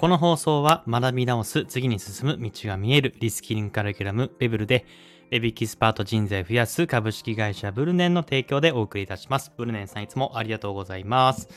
この放送は学び直す、次に進む道が見えるリスキリングカリキュラムベブルで、ベビキスパート人材増やす株式会社ブルネンの提供でお送りいたします。ブルネンさんいつもありがとうございます。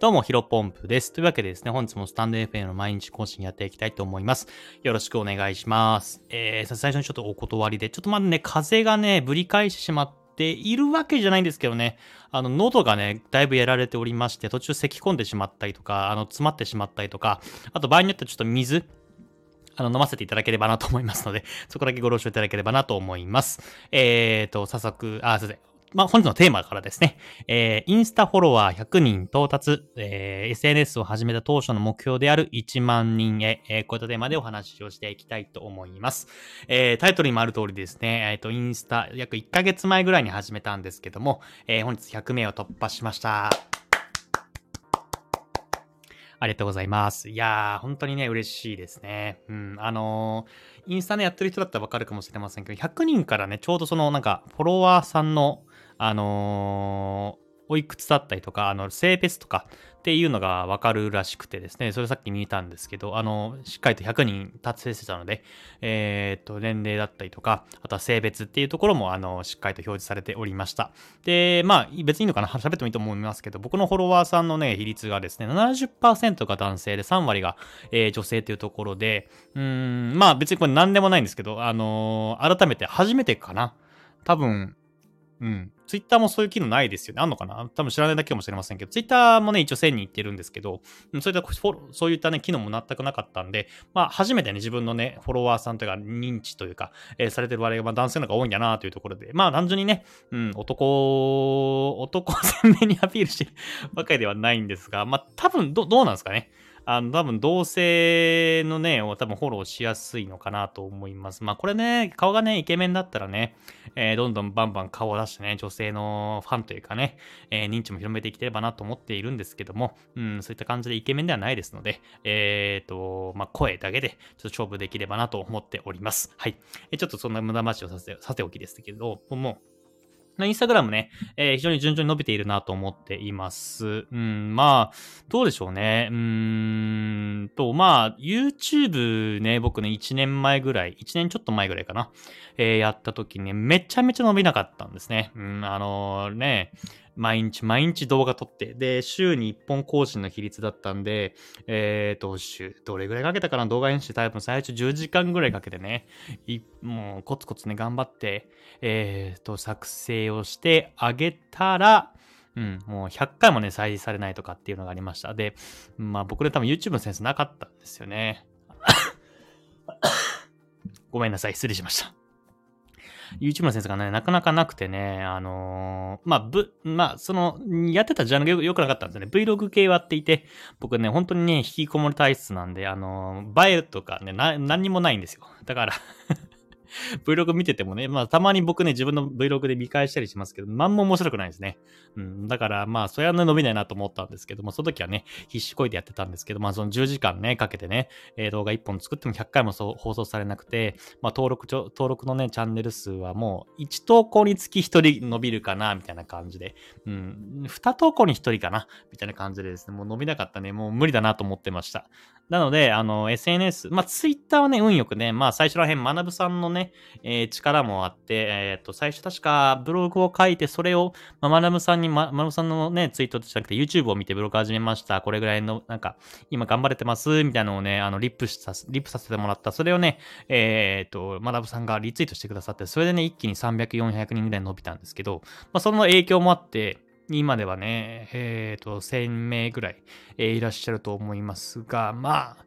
どうも、ヒロポンプです。というわけでですね、本日もスタンド FM の毎日更新やっていきたいと思います。よろしくお願いします。えー、最初にちょっとお断りで、ちょっとまだね、風がね、ぶり返してしまっているわけじゃないんですけどね、あの、喉がね、だいぶやられておりまして、途中咳き込んでしまったりとか、あの、詰まってしまったりとか、あと場合によってはちょっと水、あの、飲ませていただければなと思いますので、そこだけご了承いただければなと思います。えーと、早速、あ、すいません。まあ、本日のテーマからですね、えー、インスタフォロワー100人到達、えー、SNS を始めた当初の目標である1万人へ、えー、こういったテーマでお話をしていきたいと思います。えー、タイトルにもある通りですね、えっ、と、インスタ約1ヶ月前ぐらいに始めたんですけども、えー、本日100名を突破しました。ありがとうございます。いやー、本当にね、嬉しいですね。うん、あのー、インスタね、やってる人だったらわかるかもしれませんけど、100人からね、ちょうどその、なんか、フォロワーさんの、あのー、おいくつだったりとか、あの、性別とかっていうのがわかるらしくてですね、それさっき見たんですけど、あの、しっかりと100人達成してたので、えー、っと、年齢だったりとか、あとは性別っていうところも、あの、しっかりと表示されておりました。で、まあ、別にいいのかな喋ってもいいと思いますけど、僕のフォロワーさんのね、比率がですね、70%が男性で3割が、えー、女性というところで、うん、まあ別にこれ何でもないんですけど、あのー、改めて初めてかな。多分、うん。ツイッターもそういう機能ないですよね。あんのかな？多分知らないだけかもしれませんけど、ツイッターもね、一応1000人いってるんですけど、そういったそういったね、機能も全くなかったんで、まあ、初めてね、自分のね、フォロワーさんというか、認知というか、えー、されてる割合が、男性の方が多いんだなというところで、まあ、単純にね、うん、男、男鮮明にアピールしてるばかりではないんですが、まあ、多分ど、どうなんですかね？あの、多分同性のね、を多分フォローしやすいのかなと思います。まあこれね、顔がね、イケメンだったらね、えー、どんどんバンバン顔を出してね、女性のファンというかね、えー、認知も広めていければなと思っているんですけども、うん、そういった感じでイケメンではないですので、えっ、ー、と、まあ声だけでちょっと勝負できればなと思っております。はい。えちょっとそんな無駄待ちをさせさておきですけど、もう、インスタグラムね、えー、非常に順調に伸びているなと思っています。うん、まあ、どうでしょうね。うーんと、まあ、YouTube ね、僕ね、1年前ぐらい、1年ちょっと前ぐらいかな、えー、やった時に、ね、めちゃめちゃ伸びなかったんですね。うん、あのー、ね、毎日毎日動画撮って、で、週に1本更新の比率だったんで、えっ、ー、と、週、どれぐらいかけたかな動画編集タイプの最初10時間ぐらいかけてね、もうコツコツね、頑張って、えっ、ー、と、作成をしてあげたら、うん、もう100回もね、再生されないとかっていうのがありました。で、まあ僕で多分 YouTube のセンスなかったんですよね。ごめんなさい、失礼しました。YouTube の先生がね、なかなかなくてね、あのー、まあ、ぶ、まあ、その、やってたジャンルが良くなかったんですよね。Vlog 系はっていて、僕ね、本当にね、引きこもり体質なんで、あのー、映えとかね、な、何にもないんですよ。だから Vlog 見ててもね、まあたまに僕ね、自分の Vlog で見返したりしますけど、なんも面白くないですね。うん、だからまあ、それはね、伸びないなと思ったんですけども、その時はね、必死こいでやってたんですけど、まあその10時間ね、かけてね、えー、動画1本作っても100回もそう放送されなくて、まあ登録ちょ、登録のね、チャンネル数はもう1投稿につき1人伸びるかな、みたいな感じで、うん、2投稿に1人かな、みたいな感じでですね、もう伸びなかったね、もう無理だなと思ってました。なので、あの、SNS、まあ Twitter はね、運よくね、まあ最初ら辺、学さんのね、えー、力もあって、えっ、ー、と、最初確かブログを書いて、それを、まあ、マナムさんに、ま、マナムさんのね、ツイートじゃなくて YouTube を見てブログ始めました。これぐらいの、なんか、今頑張れてます、みたいなのをね、あの、リップさ、リップさせてもらった。それをね、えっ、ー、と、マナムさんがリツイートしてくださって、それでね、一気に300、400人ぐらい伸びたんですけど、まあ、その影響もあって、今ではね、えっ、ー、と、1000名ぐらい、えー、いらっしゃると思いますが、まあ、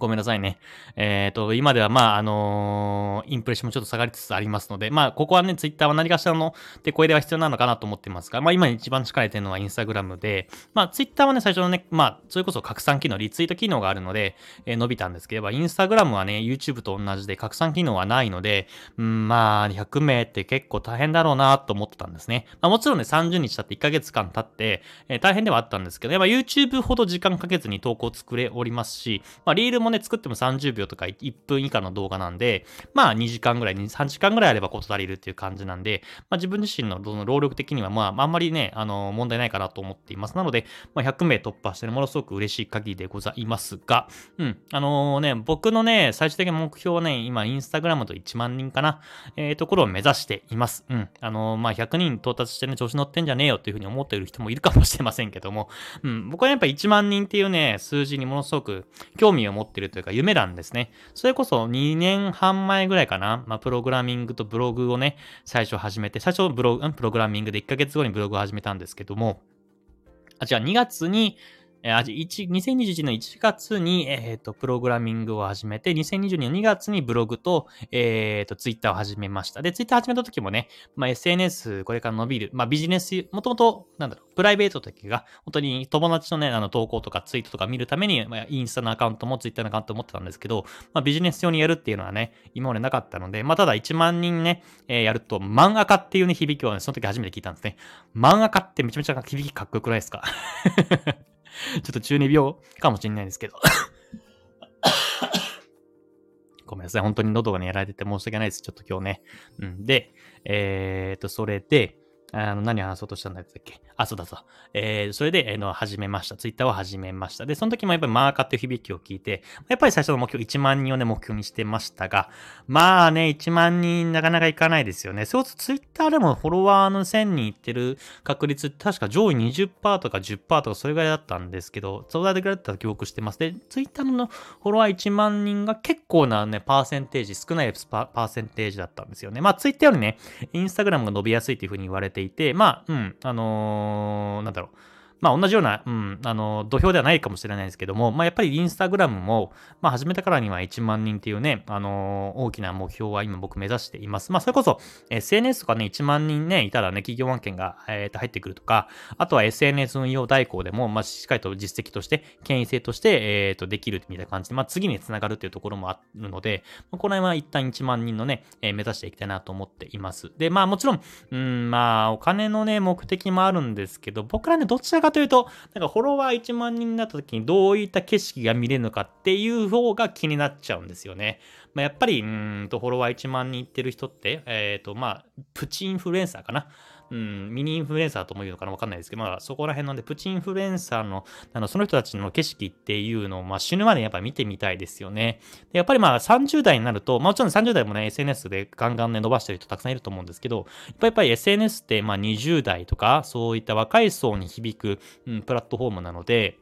ごめんなさいね。えっ、ー、と、今ではまあ、あのー、インプレッションもちょっと下がりつつありますので、まあ、ここはね、ツイッターは何かしらの手声では必要なのかなと思ってますが、まあ、今一番力入れてるのはインスタグラムで、まあ、ツイッターはね、最初のね、まあ、それこそ拡散機能、リツイート機能があるので、えー、伸びたんですけれど、インスタグラムはね、YouTube と同じで拡散機能はないので、うん、まあ、100名って結構大変だろうなと思ってたんですね。まあ、もちろんね、30日経って1ヶ月間経って、えー、大変ではあったんですけど、やっぱ YouTube ほど時間かけずに投稿作れおりますし、まあ、リールももね、作っても30秒とか1分以下の動画なんで、まあ2時間ぐらい、3時間ぐらいあればこと足りるっていう感じなんで、まあ自分自身の労力的にはまああんまりね、あの、問題ないかなと思っています。なので、まあ100名突破してね、ものすごく嬉しい限りでございますが、うん、あのー、ね、僕のね、最終的な目標はね、今、インスタグラムと1万人かな、えー、ところを目指しています。うん、あのー、まあ100人到達してね、調子乗ってんじゃねえよっていうふうに思っている人もいるかもしれませんけども、うん、僕はやっぱ1万人っていうね、数字にものすごく興味を持ってるというか夢なんですね。それこそ2年半前ぐらいかな、まあ、プログラミングとブログをね、最初始めて、最初ブログ、プログラミングで1ヶ月後にブログを始めたんですけども、あ、違う、2月に、えー、2021の1月に、えっ、ー、と、プログラミングを始めて、2022年2月にブログと、えっ、ー、と、ツイッターを始めました。で、ツイッター始めた時もね、まあ、SNS これから伸びる、まあ、ビジネス、もともと、なんだろう、プライベートの時が、本当に友達のね、あの、投稿とかツイートとか見るために、まあ、インスタのアカウントもツイッターのアカウント持ってたんですけど、まあ、ビジネス用にやるっていうのはね、今までなかったので、まあ、ただ1万人ね、えー、やると、漫画家っていうね、響きをね、その時初めて聞いたんですね。漫画家ってめちゃめちゃ響きかっこよくないですか？ちょっと中二病かもしれないですけど ごめんなさい。本当に喉がね、やられてて申し訳ないです。ちょっと今日ね。うん。で、えー、っと、それで、あの、何話そうとしたんだっけ？あ、そうだそう。えー、それで、えー、の、始めました。ツイッターを始めました。で、その時もやっぱりマーカーっていう響きを聞いて、やっぱり最初の目標1万人をね、目標にしてましたが、まあね、1万人なかなかいかないですよね。そうするとツイッターでもフォロワーの1000人いってる確率って確か上位20%とか10%とかそれぐらいだったんですけど、それぐらいだったら記憶してます。で、ツイッターのフォロワー1万人が結構なね、パーセンテージ、少ないパーセンテージだったんですよね。まあツイッターよりね、インスタグラムが伸びやすいっていうふうに言われてていて、まあ、うん、あのー、なんだろう。まあ同じような、うん、あの、土俵ではないかもしれないですけども、まあやっぱりインスタグラムも、まあ始めたからには1万人っていうね、あの、大きな目標は今僕目指しています。まあそれこそ、SNS とかね、1万人ね、いたらね、企業案件が、えー、と入ってくるとか、あとは SNS 運用代行でも、まあしっかりと実績として、権威性として、えっ、ー、と、できるみたいな感じで、まあ次につながるっていうところもあるので、まあ、この辺は一旦1万人のね、えー、目指していきたいなと思っています。で、まあもちろん、うん、まあお金のね、目的もあるんですけど、僕らね、どちらかというと、なんかフォロワー1万人になった時にどういった景色が見れるのかっていう方が気になっちゃうんですよね。まあ、やっぱり、うんと、フォロワー1万人いってる人って、えっ、ー、と、まあ、プチインフルエンサーかな。うん、ミニインフルエンサーとも言うのかなわかんないですけど、まあそこら辺ので、プチインフルエンサーの、あの、その人たちの景色っていうのを、まあ死ぬまでやっぱ見てみたいですよね。やっぱりまあ30代になると、まあもちろん30代もね、SNS でガンガンね、伸ばしてる人たくさんいると思うんですけど、やっぱり SNS ってまあ20代とか、そういった若い層に響く、うん、プラットフォームなので、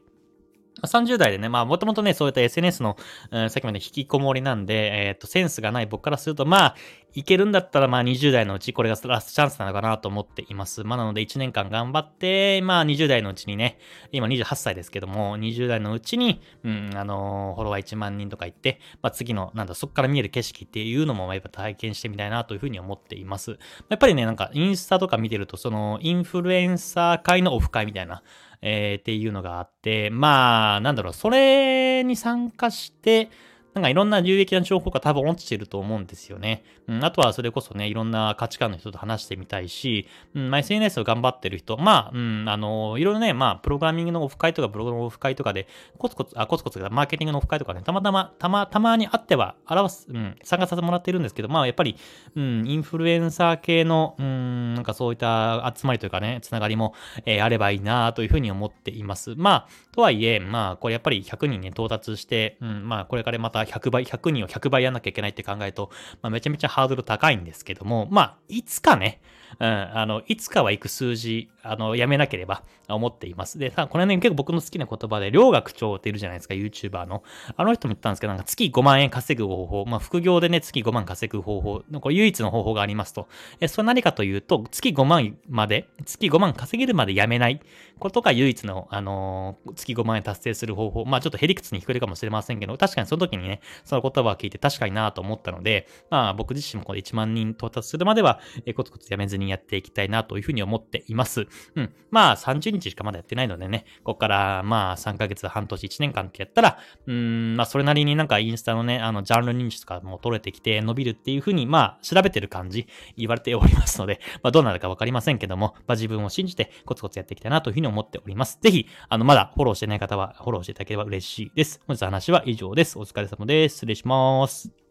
30代でね、まあもともとね、そういった SNS の、うん、さっきまで引きこもりなんで、えっ、ー、と、センスがない僕からすると、まあ、いけるんだったら、まあ20代のうちこれがラストチャンスなのかなと思っています。まあなので1年間頑張って、まあ20代のうちにね、今28歳ですけども、20代のうちに、うん、あのー、フォロワー1万人とか行って、まあ次の、なんだ、そこから見える景色っていうのも、やっぱ体験してみたいなというふうに思っています。やっぱりね、なんかインスタとか見てると、その、インフルエンサー界のオフ会みたいな、えー、っていうのがあって、まあ、なんだろう、それに参加して、なんかいろんな有益な情報が多分落ちてると思うんですよね。うん、あとはそれこそね、いろんな価値観の人と話してみたいし、うん、まあ、SNS を頑張ってる人、まあ、うん、あの、いろいろね、まあ、プログラミングのオフ会とかブログのオフ会とかで、コツコツ、あ、コツコツマーケティングのオフ会とかね、たまたま、たま、たまにあっては表す、うん、参加させてもらってるんですけど、まあ、やっぱり、うん、インフルエンサー系の、うん、なんかそういった集まりというかね、つながりも、えー、あればいいなというふうに思っています。まあ、とはいえ、まあ、これやっぱり100人ね、到達して、うん、まあ、これからまた100倍、100人を100倍やんなきゃいけないって考えると、まあ、めちゃめちゃハードル高いんですけども、まあ、いつかね、うん、あの、いつかは行く数字、あの、やめなければ思っています。で、さ、これね、結構僕の好きな言葉で、両学長っているじゃないですか、YouTuber の。あの人も言ったんですけど、なんか月5万円稼ぐ方法、まあ、副業でね、月5万稼ぐ方法、これ唯一の方法がありますと。え、それは何かというと、月5万まで、月5万稼げるまでやめないことが唯一の、あのー、月5万円達成する方法。まあ、ちょっとヘリクツに聞こえるかもしれませんけど、確かにその時にね、その言葉を聞いて確かになと思ったので、まあ、僕自身もこの1万人到達するまでは、えコツコツやめずにやっていきたいなというふうに思っています。うん。まあ、30日しかまだやってないのでね、ここからまあ、3ヶ月、半年、1年間ってやったら、うん、まあ、それなりになんかインスタのね、あの、ジャンル認知とかも取れてきて伸びるっていうふうに、まあ、調べてる感じ、言われておりますので、まあ、どうなるかわかりませんけども、まあ、自分を信じてコツコツやっていきたいなというふうに思っております。ぜひ、あの、まだフォローしてない方は、フォローしていただければ嬉しいです。本日の話は以上です。お疲れ様です。失礼します。